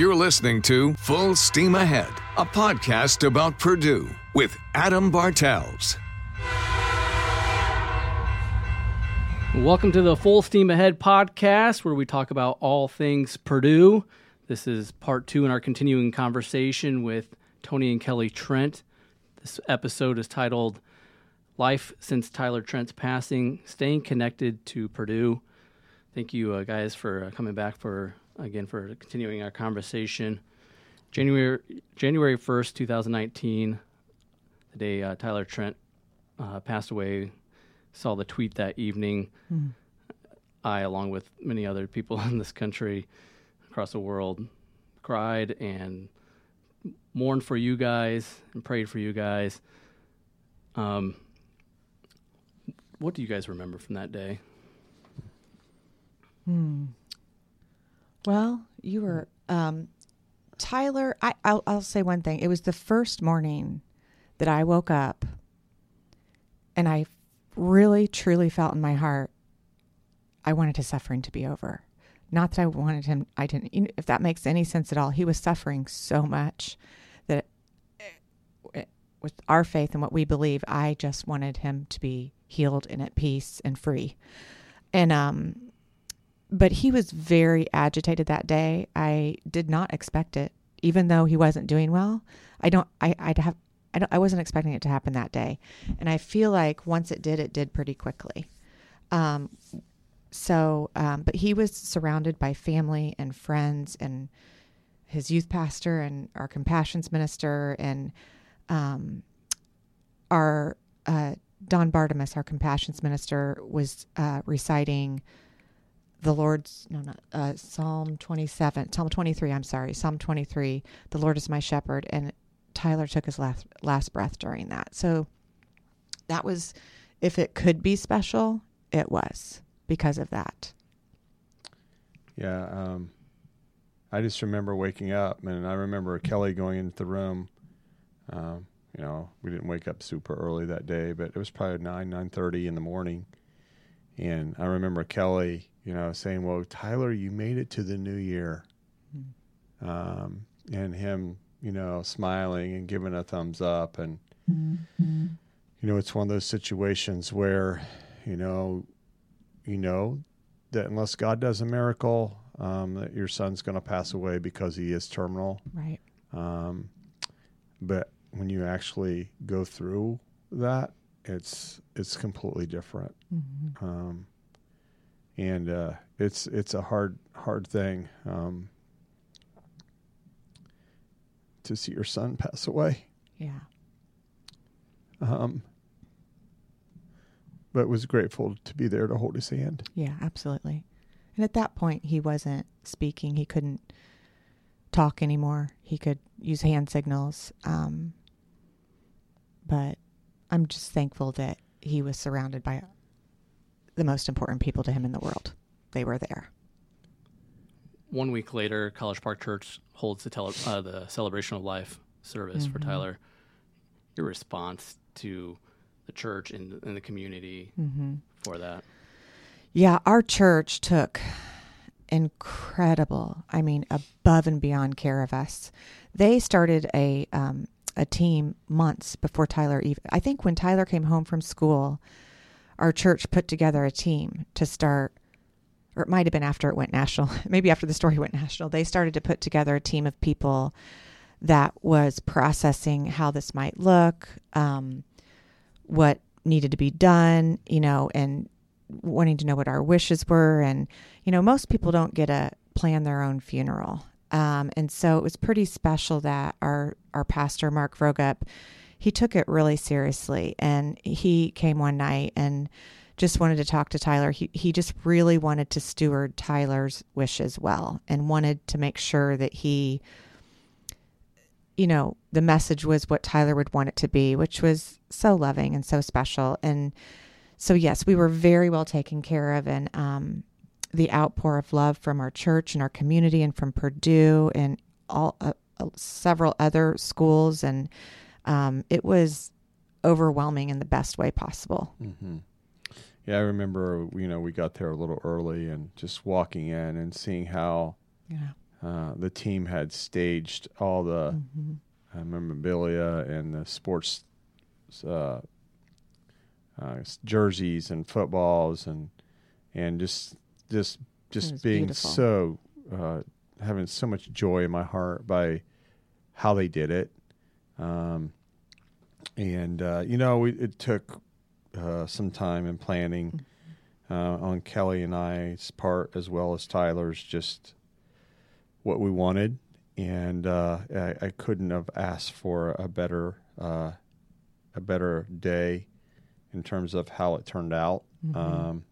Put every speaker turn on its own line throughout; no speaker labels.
You're listening to Full Steam Ahead, a podcast about Purdue with Adam Bartels.
Welcome to the Full Steam Ahead podcast, where we talk about all things Purdue. This is part two in our continuing conversation with Tony and Kelly Trent. This episode is titled Life Since Tyler Trent's Passing Staying Connected to Purdue. Thank you, uh, guys, for uh, coming back for again for continuing our conversation. January January first, two thousand nineteen, the day uh, Tyler Trent uh, passed away. Saw the tweet that evening. Mm. I, along with many other people in this country, across the world, cried and mourned for you guys and prayed for you guys. Um, what do you guys remember from that day?
Hmm. Well, you were um, Tyler. I, I'll, I'll say one thing. It was the first morning that I woke up, and I really, truly felt in my heart I wanted his suffering to be over. Not that I wanted him. I didn't. If that makes any sense at all, he was suffering so much that it, with our faith and what we believe, I just wanted him to be healed and at peace and free. And um, but he was very agitated that day. I did not expect it, even though he wasn't doing well. I don't. I. I'd have. I, don't, I wasn't expecting it to happen that day, and I feel like once it did, it did pretty quickly. Um, so, um, but he was surrounded by family and friends, and his youth pastor, and our compassions minister, and um, our uh, Don Bartimus, our compassions minister, was uh, reciting the Lord's no not uh, Psalm 27 Psalm 23 I'm sorry Psalm 23 the Lord is my shepherd and Tyler took his last last breath during that. So that was if it could be special it was because of that.
Yeah um, I just remember waking up and I remember Kelly going into the room um, you know we didn't wake up super early that day but it was probably 9 9:30 in the morning and I remember Kelly you know, saying, "Well, Tyler, you made it to the new year," mm-hmm. um, and him, you know, smiling and giving a thumbs up, and mm-hmm. you know, it's one of those situations where, you know, you know that unless God does a miracle, um, that your son's going to pass away because he is terminal,
right?
Um, but when you actually go through that, it's it's completely different. Mm-hmm. Um, and uh, it's it's a hard hard thing um, to see your son pass away.
Yeah.
Um, but was grateful to be there to hold his hand.
Yeah, absolutely. And at that point, he wasn't speaking. He couldn't talk anymore. He could use hand signals. Um, but I'm just thankful that he was surrounded by the most important people to him in the world. They were there.
One week later, College Park Church holds the, tele- uh, the celebration of life service mm-hmm. for Tyler. Your response to the church and, and the community mm-hmm. for that?
Yeah, our church took incredible, I mean, above and beyond care of us. They started a um, a team months before Tyler even. I think when Tyler came home from school, our church put together a team to start or it might have been after it went national, maybe after the story went national, they started to put together a team of people that was processing how this might look, um, what needed to be done, you know, and wanting to know what our wishes were. And, you know, most people don't get to plan their own funeral. Um, and so it was pretty special that our, our pastor, Mark Vroegop, he took it really seriously. And he came one night and just wanted to talk to Tyler. He, he just really wanted to steward Tyler's wishes well and wanted to make sure that he, you know, the message was what Tyler would want it to be, which was so loving and so special. And so, yes, we were very well taken care of. And um, the outpour of love from our church and our community and from Purdue and all uh, uh several other schools and um, it was overwhelming in the best way possible.
Mm-hmm. Yeah, I remember, you know, we got there a little early and just walking in and seeing how, yeah. uh, the team had staged all the
Mhm.
uh, memorabilia and the sports uh, uh, jerseys and footballs and and just just just being
beautiful.
so uh, having so much joy in my heart by how they did it. Um, and uh, you know, we, it took uh, some time and planning uh, on Kelly and I's part as well as Tyler's, just what we wanted, and uh, I, I couldn't have asked for a better uh, a better day in terms of how it turned out.
Mhm.
Um,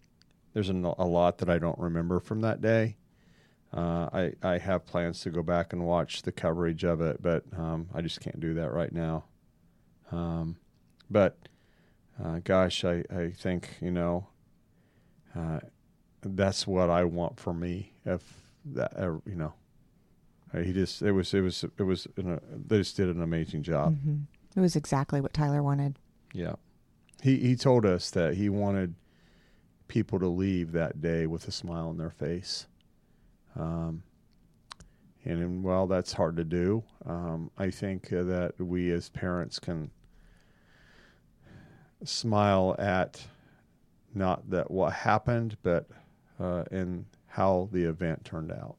there's a lot that I don't remember from that day. Uh, I I have plans to go back and watch the coverage of it, but um, I just can't do that right now. Um, but uh, gosh, I, I think you know uh, that's what I want for me. If that uh, you know, uh, he just it was it was it was an, they just did an amazing job.
Mhm. It was exactly what Tyler wanted.
Yeah. He he told us that he wanted people to leave that day with a smile on their face. Um, and, and while that's hard to do, um, I think uh, that we as parents can smile at not that what happened, but uh, in how the event turned out.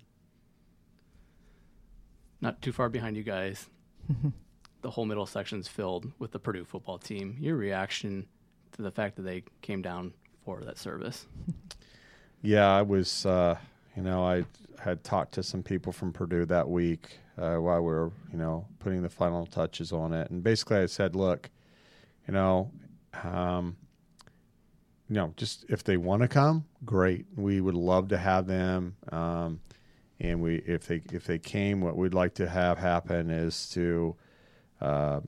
Not too far behind you guys. the whole middle section's filled with the Purdue football team. Your reaction to the fact that they came down for that service?
Yeah, I was. Uh, you know, I had talked to some people from Purdue that week uh, while we were, you know, putting the final touches on it, and basically I said, "Look, you know, um, you know, just if they want to come, great. We would love to have them. Um, and we, if they if they came, what we'd like to have happen is to uh,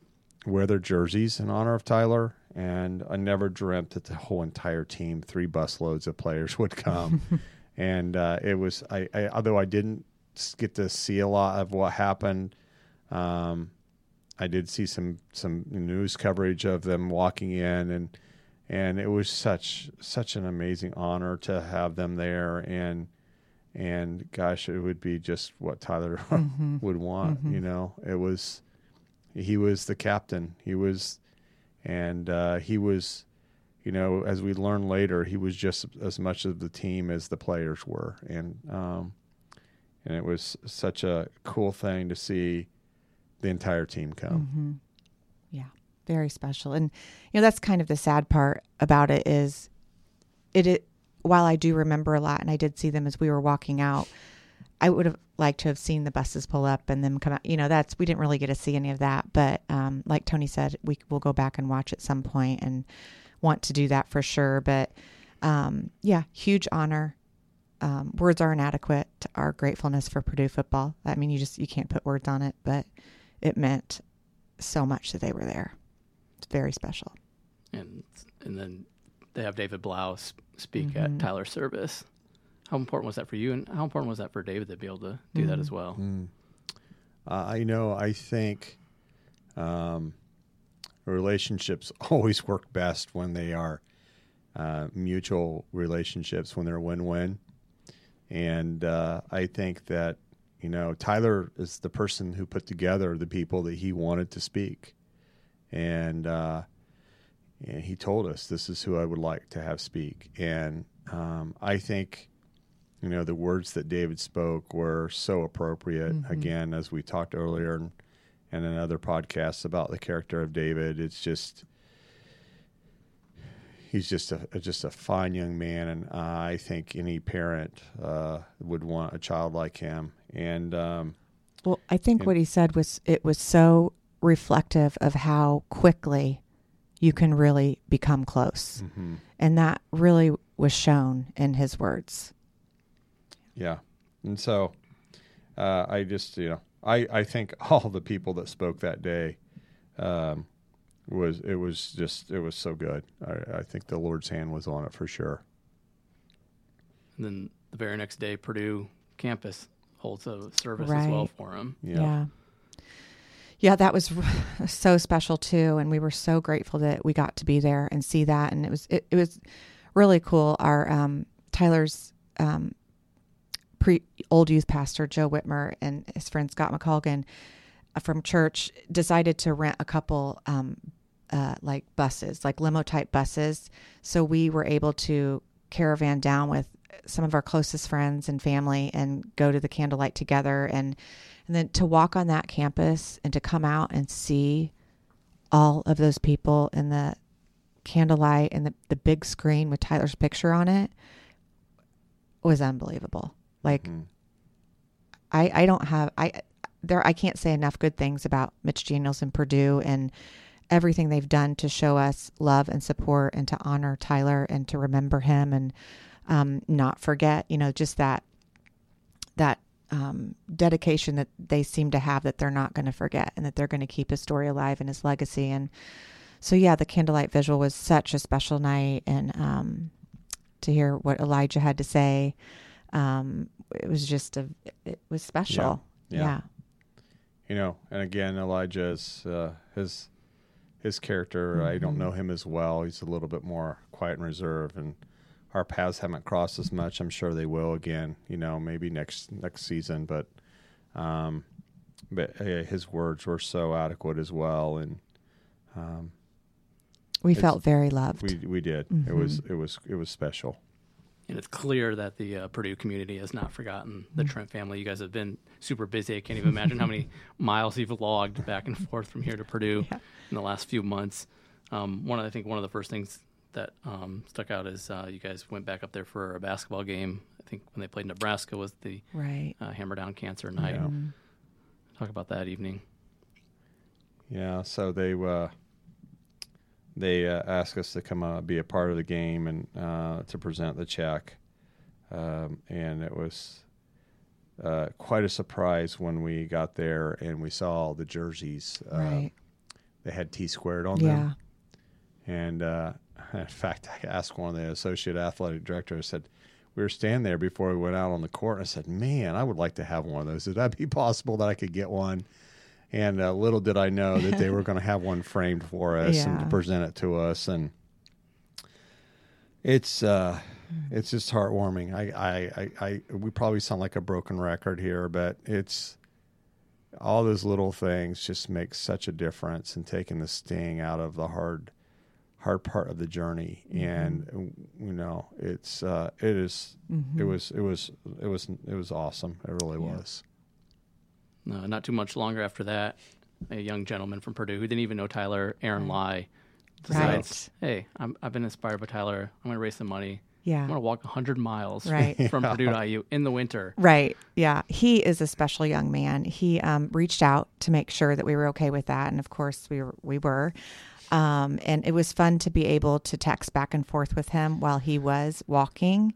wear their jerseys in honor of Tyler. And I never dreamt that the whole entire team, three busloads of players, would come. and uh, it was, I, I although I didn't get to see a lot of what happened. Um, I did see some some news coverage of them walking in, and and it was such such an amazing honor to have them there, and and gosh, it would be just what Tyler would want. You know, it was he was the captain. He was, and uh, he was, you know, as we learned later, he was just as much of the team as the players were, and um, and it was such a cool thing to see the entire team come.
hmm Yeah, very special. And you know that's kind of the sad part about it is it, it while I do remember a lot and I did see them as we were walking out, I would have liked to have seen the buses pull up and them come out. You know, that's we didn't really get to see any of that, but um, like Tony said, we will go back and watch at some point and want to do that for sure. But um, yeah, huge honor. Um, words are inadequate. to Our gratefulness for Purdue football. I mean, you just you can't put words on it, but it meant so much that they were there. It's very special.
And and then they have David Blough s- speak
Mhm.
at Tyler service. How important was that for you, and how important was that for David to be able to do that
Mhm.
as well?
Mm. Uh, I know. I think um, relationships always work best when they are uh, mutual relationships, when they're win-win. And uh, I think that you know Tyler is the person who put together the people that he wanted to speak, and uh, and he told us this is who I would like to have speak. And um, I think you know the words that David spoke were so appropriate.
Mhm.
Again, as we talked earlier and, and in other podcasts about the character of David, it's just he's just a just a fine young man, and I think any parent uh, would want a child like him. And um,
Well, I think
And-
what he said was it was so reflective of how quickly you can really become close.
mhm,
And that really was shown in his words.
yeah, and so uh, I just you know I I think all the people that spoke that day. Um, was it was just it was so good. I, I think the Lord's hand was on it for sure.
And then the very next day, Purdue campus holds a service as well for him.
Yeah.
Yeah. Yeah, that was so special too, and we were so grateful that we got to be there and see that, and it was it, it was really cool. Our um, Tyler's um, pre old youth pastor Joe Whitmer and his friend Scott McColgan uh, from church decided to rent a couple um, uh, like buses, like limo type buses. So we were able to caravan down with some of our closest friends and family and go to the candlelight together and and then to walk on that campus and to come out and see all of those people in the candlelight and the, the big screen with Tyler's picture on it was unbelievable. Like
Mhm.
I I don't have I there I can't say enough good things about Mitch Daniels and Purdue and everything they've done to show us love and support and to honor Tyler and to remember him and um, not forget, you know, just that that um, dedication that they seem to have that they're not going to forget and that they're going to keep his story alive and his legacy. And so, yeah, the candlelight visual was such a special night, and um, to hear what Elijah had to say, um, it was just a, it was special.
Yeah.
yeah.
you know, and again, Elijah's uh, his his character. I don't know him as well. He's a little bit more quiet and reserved, and our paths haven't crossed as much. I'm sure they will again. You know, maybe next next season, but um, but uh, his words were so adequate as well, and um,
We felt very loved.
we we did. It was it was it was special.
And it's clear that the uh, Purdue community has not forgotten the Trent family. You guys have been super busy. I can't even imagine how many miles you've logged back and forth from here to Purdue
Yeah.
in the last few months. Um, one, of, I think one of the first things that um, stuck out is uh, you guys went back up there for a basketball game. I think when they played Nebraska was the
right.
uh, Hammer Down Cancer Night.
Yeah.
Talk about that evening.
Yeah, so they uh, they uh, asked us to come uh, be a part of the game and uh, to present the check, um, and it was uh, quite a surprise when we got there and we saw all the jerseys. Uh,
right.
They had T squared on
Yeah.
them, and uh, in fact, I asked one of the associate athletic directors. I said. We were standing there before we went out on the court, and I said, "Man, I would like to have one of those. Would that be possible that I could get one?" And uh, little did I know that they were going to have one framed for us and to present it to us, and it's uh, it's just heartwarming. I, I, I, I, we probably sound like a broken record here, but it's all those little things just make such a difference in taking the sting out of the hard, hard part of the journey. And you know, it's uh, it is, it was, it was, it was, it was awesome. It really was.
Uh, not too much longer after that, a young gentleman from Purdue who didn't even know Tyler, Aaron Lai, decides, "Hey, I'm, I've been inspired by Tyler. I'm going to raise some money.
Yeah.
I'm going to walk 100 miles
Right.
from Purdue to IU in the winter."
Right. Yeah. He is a special young man. He um, reached out to make sure that we were okay with that, and of course we were. We were. Um, and it was fun to be able to text back and forth with him while he was walking,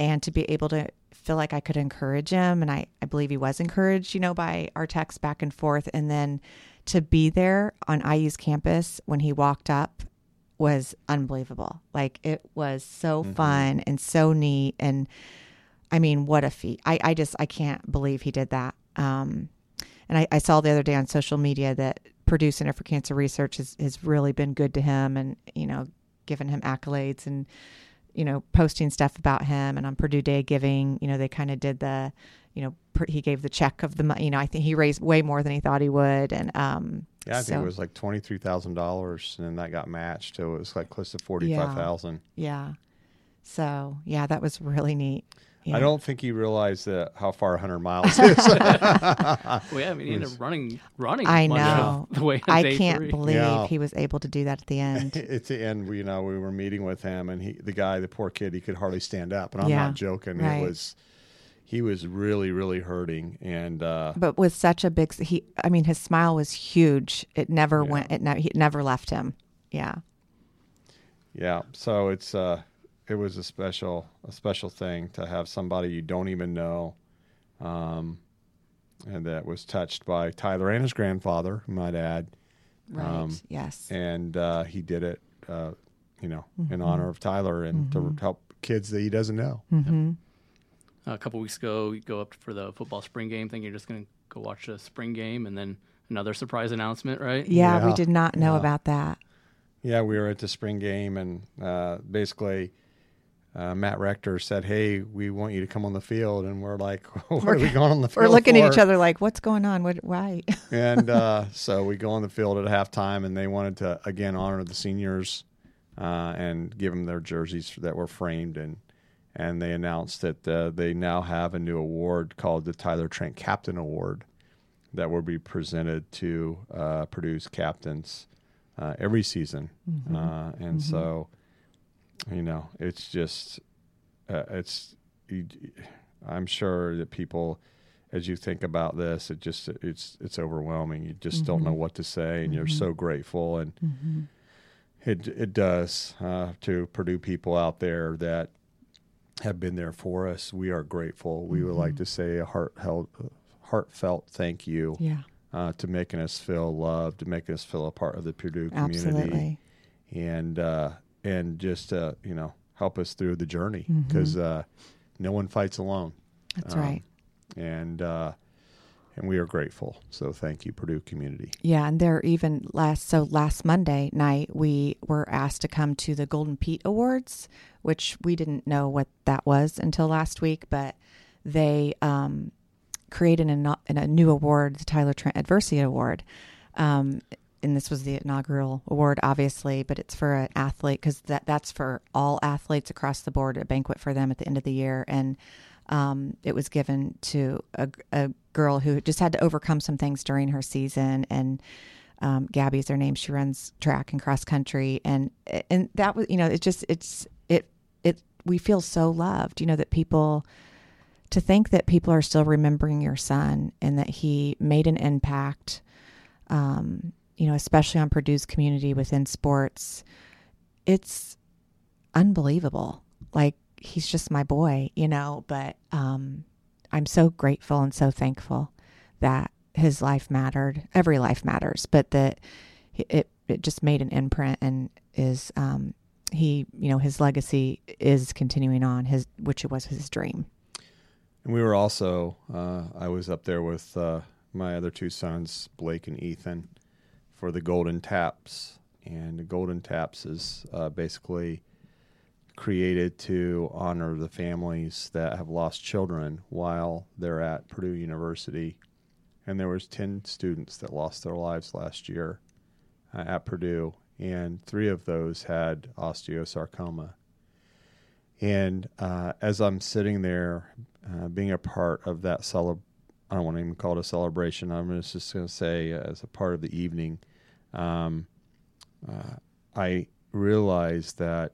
and to be able to feel like I could encourage him, and I I believe he was encouraged, you know, by our texts back and forth, and then to be there on IU's campus when he walked up was unbelievable. Like it was so fun and so neat and I mean, what a feat. I, I just, I can't believe he did that. Um, and I, I saw the other day on social media that Purdue Center for Cancer Research has, has really been good to him and, you know, given him accolades and, you know, posting stuff about him. And on Purdue Day Giving, you know, they kind of did the, you know, per, he gave the check of the, mo- you know, I think he raised way more than he thought he would. And, um,
Yeah, I think it was like twenty three thousand dollars, and then that got matched, so it was like close to forty five thousand.
yeah. So, yeah, that was really neat. Yeah.
I don't think he realized that how far hundred miles is.
Well, yeah, I mean, he ended up running, running.
I know.
The way
I can't
three.
believe
Yeah.
he was able to do that at the end.
at the end, we, you know, we were meeting with him, and he, the guy, the poor kid, he could hardly stand up, and I'm
Yeah,
not joking.
right.
It was, he was really, really hurting, and uh,
but with such a big he i mean his smile was huge it never went it, ne- it never left him yeah
yeah, so it's, uh, it was a special, a special thing to have somebody you don't even know, um, and that was touched by Tyler and his grandfather, I might add.
right
Um,
yes
and uh, he did it, uh, you know,
Mm-hmm.
in honor of Tyler and to help kids that he doesn't know.
Mm-hmm.
a couple weeks ago, you go up for the football spring game, thinking you're just going to go watch the spring game, and then another surprise announcement, right?
yeah, we did not know
yeah.
about that
Yeah, we were at the spring game, and uh, basically, uh, Matt Rector said, "Hey, we want you to come on the field," and we're like, "What are we going on the field?"
We're looking at each other like, "What's going on? What? Why?"
and uh, so we go on the field at halftime, and they wanted to again honor the seniors uh, and give them their jerseys that were framed, and and they announced that uh, they now have a new award called the Tyler Trent Captain Award that will be presented to uh, Purdue's captains uh, every season, uh, and so you know it's just uh, it's you, I'm sure that people as you think about this it just it's it's overwhelming. You just don't know what to say and you're so grateful and it it does uh, to Purdue people out there that have been there for us we are grateful. We would like to say a heartfelt heartfelt thank you
yeah,
uh, to making us feel loved to making us feel a part of the Purdue community.
Absolutely.
and uh, and just uh, you know help us through the journey
Mm-hmm.
because uh, no one fights alone.
That's
Um,
right.
And uh, and we are grateful. So thank you, Purdue community.
Yeah, and there even last so last Monday night we were asked to come to the Golden Pete Awards, which we didn't know what that was until last week, but they um, created a, a new award, the Tyler Trent Adversity Award. Um, and this was the inaugural award, obviously, but it's for an athlete because that that's for all athletes across the board, a banquet for them at the end of the year, and um, it was given to a, a girl who just had to overcome some things during her season, and um, is her name. She runs track and cross country, and and that was you know it just it's it it we feel so loved, you know that people to think that people are still remembering your son and that he made an impact um, you know, especially on Purdue's community within sports, it's unbelievable. Like he's just my boy, you know, but um, I'm so grateful and so thankful that his life mattered. Every life matters, but that it it just made an imprint and is um, he, you know, his legacy is continuing on his which it was his dream.
And we were also uh, I was up there with uh, my other two sons, Blake and Ethan, for the Golden Taps. And the Golden Taps is uh, basically created to honor the families that have lost children while they're at Purdue University. And there was 10 students that lost their lives last year uh, at Purdue, and three of those had osteosarcoma. And uh, as I'm sitting there, uh, being a part of that celeb, I don't want to even call it a celebration. I'm just going to say, uh, as a part of the evening, um, uh, I realized that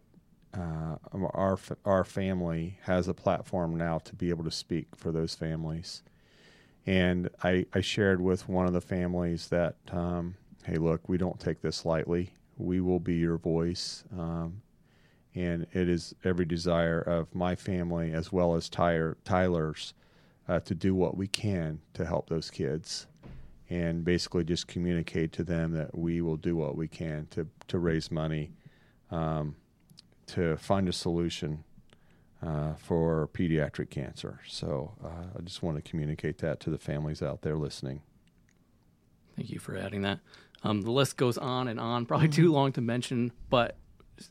uh, our our family has a platform now to be able to speak for those families. And I, I shared with one of the families that, um, hey, look, we don't take this lightly. We will be your voice. Um, and it is every desire of my family as well as Tyler, Tyler's uh, to do what we can to help those kids and basically just communicate to them that we will do what we can to, to raise money um, to find a solution uh, for pediatric cancer. So uh, I just want to communicate that to the families out there listening.
Thank you for adding that. Um, the list goes on and on, probably too long to mention, but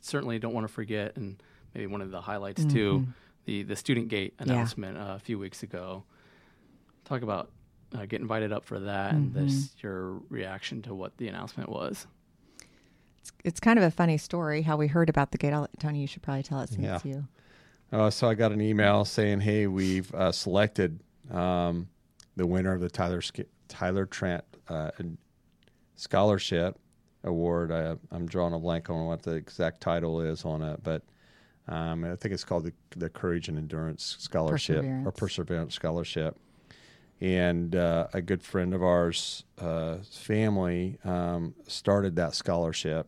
certainly don't want to forget, and maybe one of the highlights too, the the student gate announcement uh, a few weeks ago. Talk about uh, get invited up for that, and this your reaction to what the announcement was.
It's, it's kind of a funny story how we heard about the gate. I'll, Tony, you should probably tell it since
Yeah.
it's you.
Uh, so I got an email saying, "Hey, we've uh, selected um, the winner of the Tyler Sk- Tyler Trent uh, Scholarship Award. I, I'm drawing a blank on what the exact title is on it, but um, I think it's called the, the Courage and Endurance Scholarship or
Perseverance.
Perseverance Scholarship." And uh, a good friend of ours' uh, family um, started that scholarship,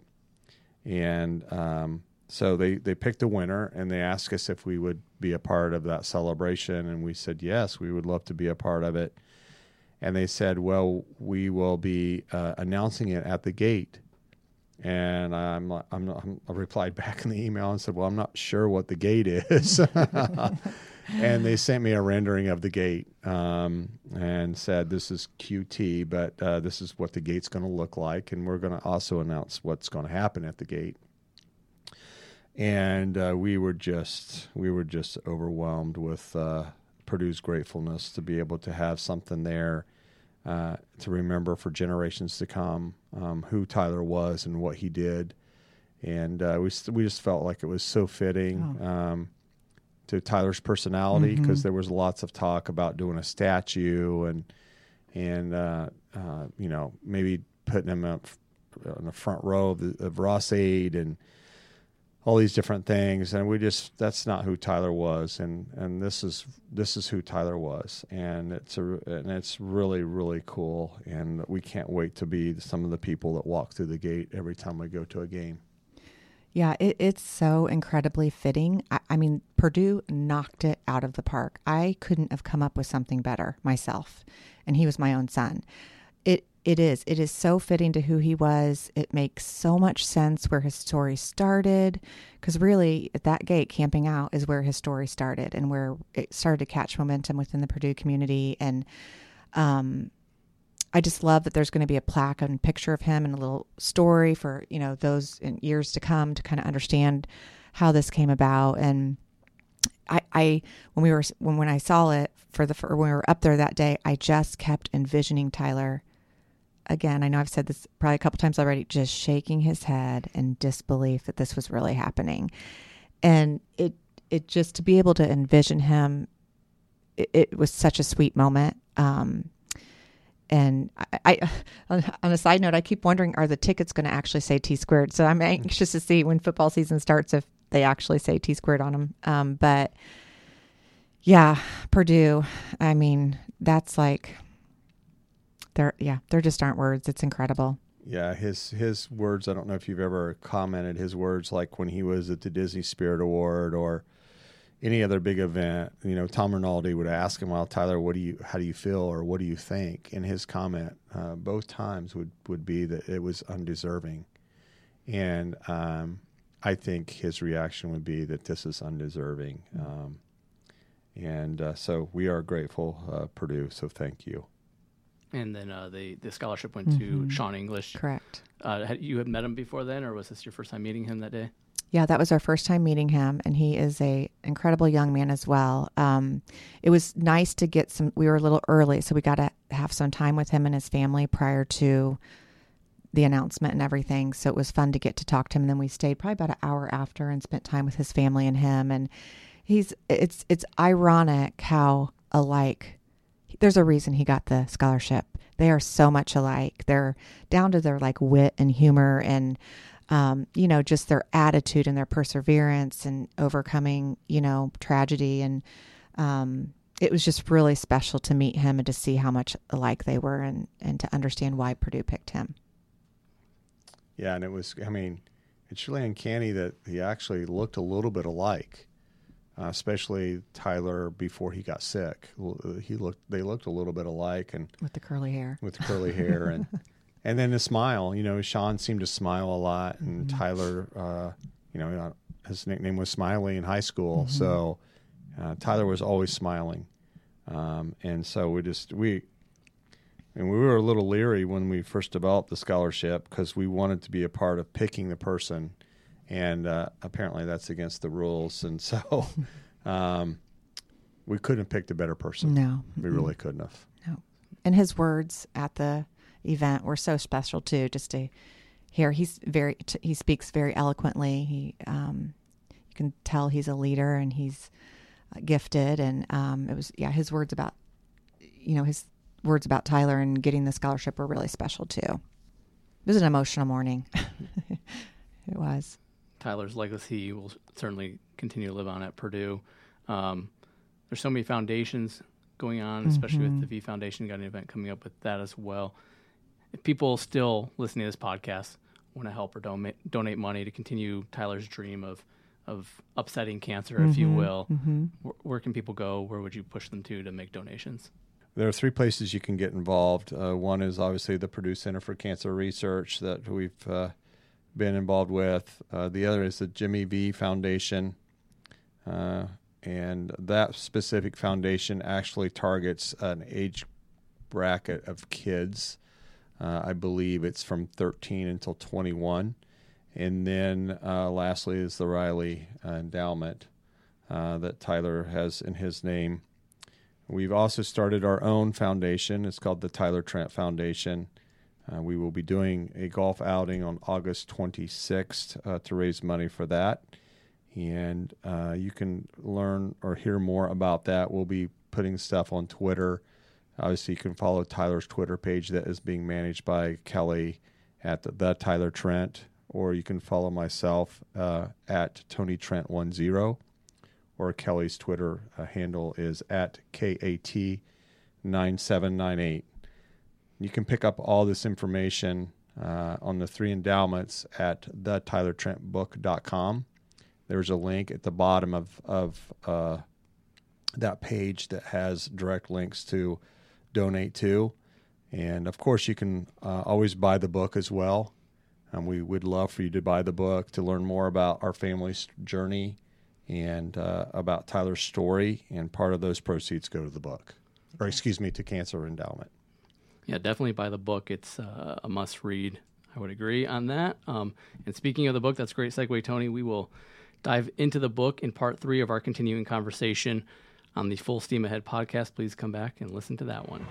and um, so they, they picked a winner and they asked us if we would be a part of that celebration. And we said, yes, we would love to be a part of it. And they said, well, we will be uh, announcing it at the gate. And I'm, not- I'm, I replied back in the email and said, well, I'm not sure what the gate is. and they sent me a rendering of the gate um, and said, this is QT, but uh, this is what the gate's going to look like. And we're going to also announce what's going to happen at the gate and uh, we were just we were just overwhelmed with uh, Purdue's gratefulness to be able to have something there uh, to remember for generations to come um, who Tyler was and what he did, and uh, we we just felt like it was so fitting.
Oh.
Um, to Tyler's personality, because
Mhm.
there was lots of talk about doing a statue and and uh, uh, you know maybe putting him up on the front row of, the, of Ross-Ade and all these different things and we just that's not who Tyler was and and this is this is who Tyler was and it's a and it's really really cool and we can't wait to be some of the people that walk through the gate every time we go to a game
Yeah, it, it's so incredibly fitting. I, I mean, Purdue knocked it out of the park. I couldn't have come up with something better myself, and he was my own son. It it is it is so fitting to who he was. It makes so much sense where his story started, because really at that gate, camping out is where his story started and where it started to catch momentum within the Purdue community. And um, I just love that there's going to be a plaque and picture of him and a little story for you know those in years to come to kind of understand how this came about. And I, I when we were when when I saw it for the for when we were up there that day, I just kept envisioning Tyler. Again, I know I've said this probably a couple times already, just shaking his head in disbelief that this was really happening, and it it just to be able to envision him, it, it was such a sweet moment. Um, and I, I, on a side note, I keep wondering, are the tickets going to actually say T squared? So I'm anxious to see when football season starts if they actually say T squared on them. Um, but yeah, Purdue. I mean, that's like, there. Yeah, there just aren't words. It's incredible.
Yeah, his his words. I don't know if you've ever commented his words, like when he was at the Disney Spirit Award or any other big event. You know, Tom Rinaldi would ask him, "Well, Tyler, what do you, how do you feel, or what do you think?" And his comment uh, both times would would be that it was undeserving, and um, I think his reaction would be that this is undeserving. Um, and uh, so we are grateful, uh, Purdue. So thank you.
And then uh, the the scholarship went to
Mhm.
Sean English.
Correct.
Uh, had, you had met him before then, or was this your first time meeting him that day?
Yeah, that was our first time meeting him, and he is a incredible young man as well. Um, it was nice to get some. We were a little early, so we got to have some time with him and his family prior to the announcement and everything. So it was fun to get to talk to him. And then we stayed probably about an hour after and spent time with his family and him. And he's it's it's ironic how alike. There's a reason he got the scholarship. They are so much alike. They're down to their like wit and humor and um, you know, just their attitude and their perseverance and overcoming, you know, tragedy. And um, it was just really special to meet him and to see how much alike they were and, and to understand why Purdue picked him.
Yeah, and it was. I mean, it's really uncanny that he actually looked a little bit alike, uh, especially Tyler before he got sick. He looked. They looked a little bit alike, and
With the curly hair.
with curly hair, and and then the smile. You know, Sean seemed to smile a lot, and Tyler, uh, you know, uh, his nickname was Smiley in high school, so uh, Tyler was always smiling, um, and so we just we. And we were a little leery when we first developed the scholarship because we wanted to be a part of picking the person, and uh, apparently that's against the rules. And so um, we couldn't have picked a better person.
No.
We really couldn't have.
No. And his words at the event were so special too, just to hear. He's very, t- he speaks very eloquently. He, um, you can tell he's a leader and he's uh, gifted. And um, it was, yeah, his words about, you know, his words about Tyler and getting the scholarship were really special too. It was an emotional morning. it was.
Tyler's legacy will certainly continue to live on at Purdue. Um, there's so many foundations going on, especially with the V Foundation. Got an event coming up with that as well. If people still listening to this podcast want to help or donate donate money to continue Tyler's dream of of upsetting cancer, if you will, where, where can people go? Where would you push them to to make donations?
There are three places you can get involved. Uh, one is obviously the Purdue Center for Cancer Research that we've uh, been involved with. Uh, the other is the Jimmy V Foundation. Uh, and that specific foundation actually targets an age bracket of kids. Uh, I believe it's from 13 until 21. And then uh, lastly is the Riley Endowment uh, that Tyler has in his name. We've also started our own foundation. It's called the Tyler Trent Foundation. Uh, we will be doing a golf outing on August 26th uh, to raise money for that. And uh, you can learn or hear more about that. We'll be putting stuff on Twitter. Obviously, you can follow Tyler's Twitter page that is being managed by Kelly at the, the Tyler Trent, or you can follow myself uh, at Tony Trent 10 or Kelly's Twitter uh, handle is at KAT9798. You can pick up all this information uh, on the three endowments at thetylertrentbook.com. There's a link at the bottom of, of uh, that page that has direct links to donate to. And of course, you can uh, always buy the book as well. And we would love for you to buy the book to learn more about our family's journey and uh, about Tyler's story. And part of those proceeds go to the book, or excuse me, to Cancer Endowment.
Yeah, definitely buy the book. It's uh, a must read. I would agree on that. Um, and speaking of the book, that's great segue, Tony. We will dive into the book in part three of our continuing conversation on the Full Steam Ahead podcast. Please come back and listen to that one.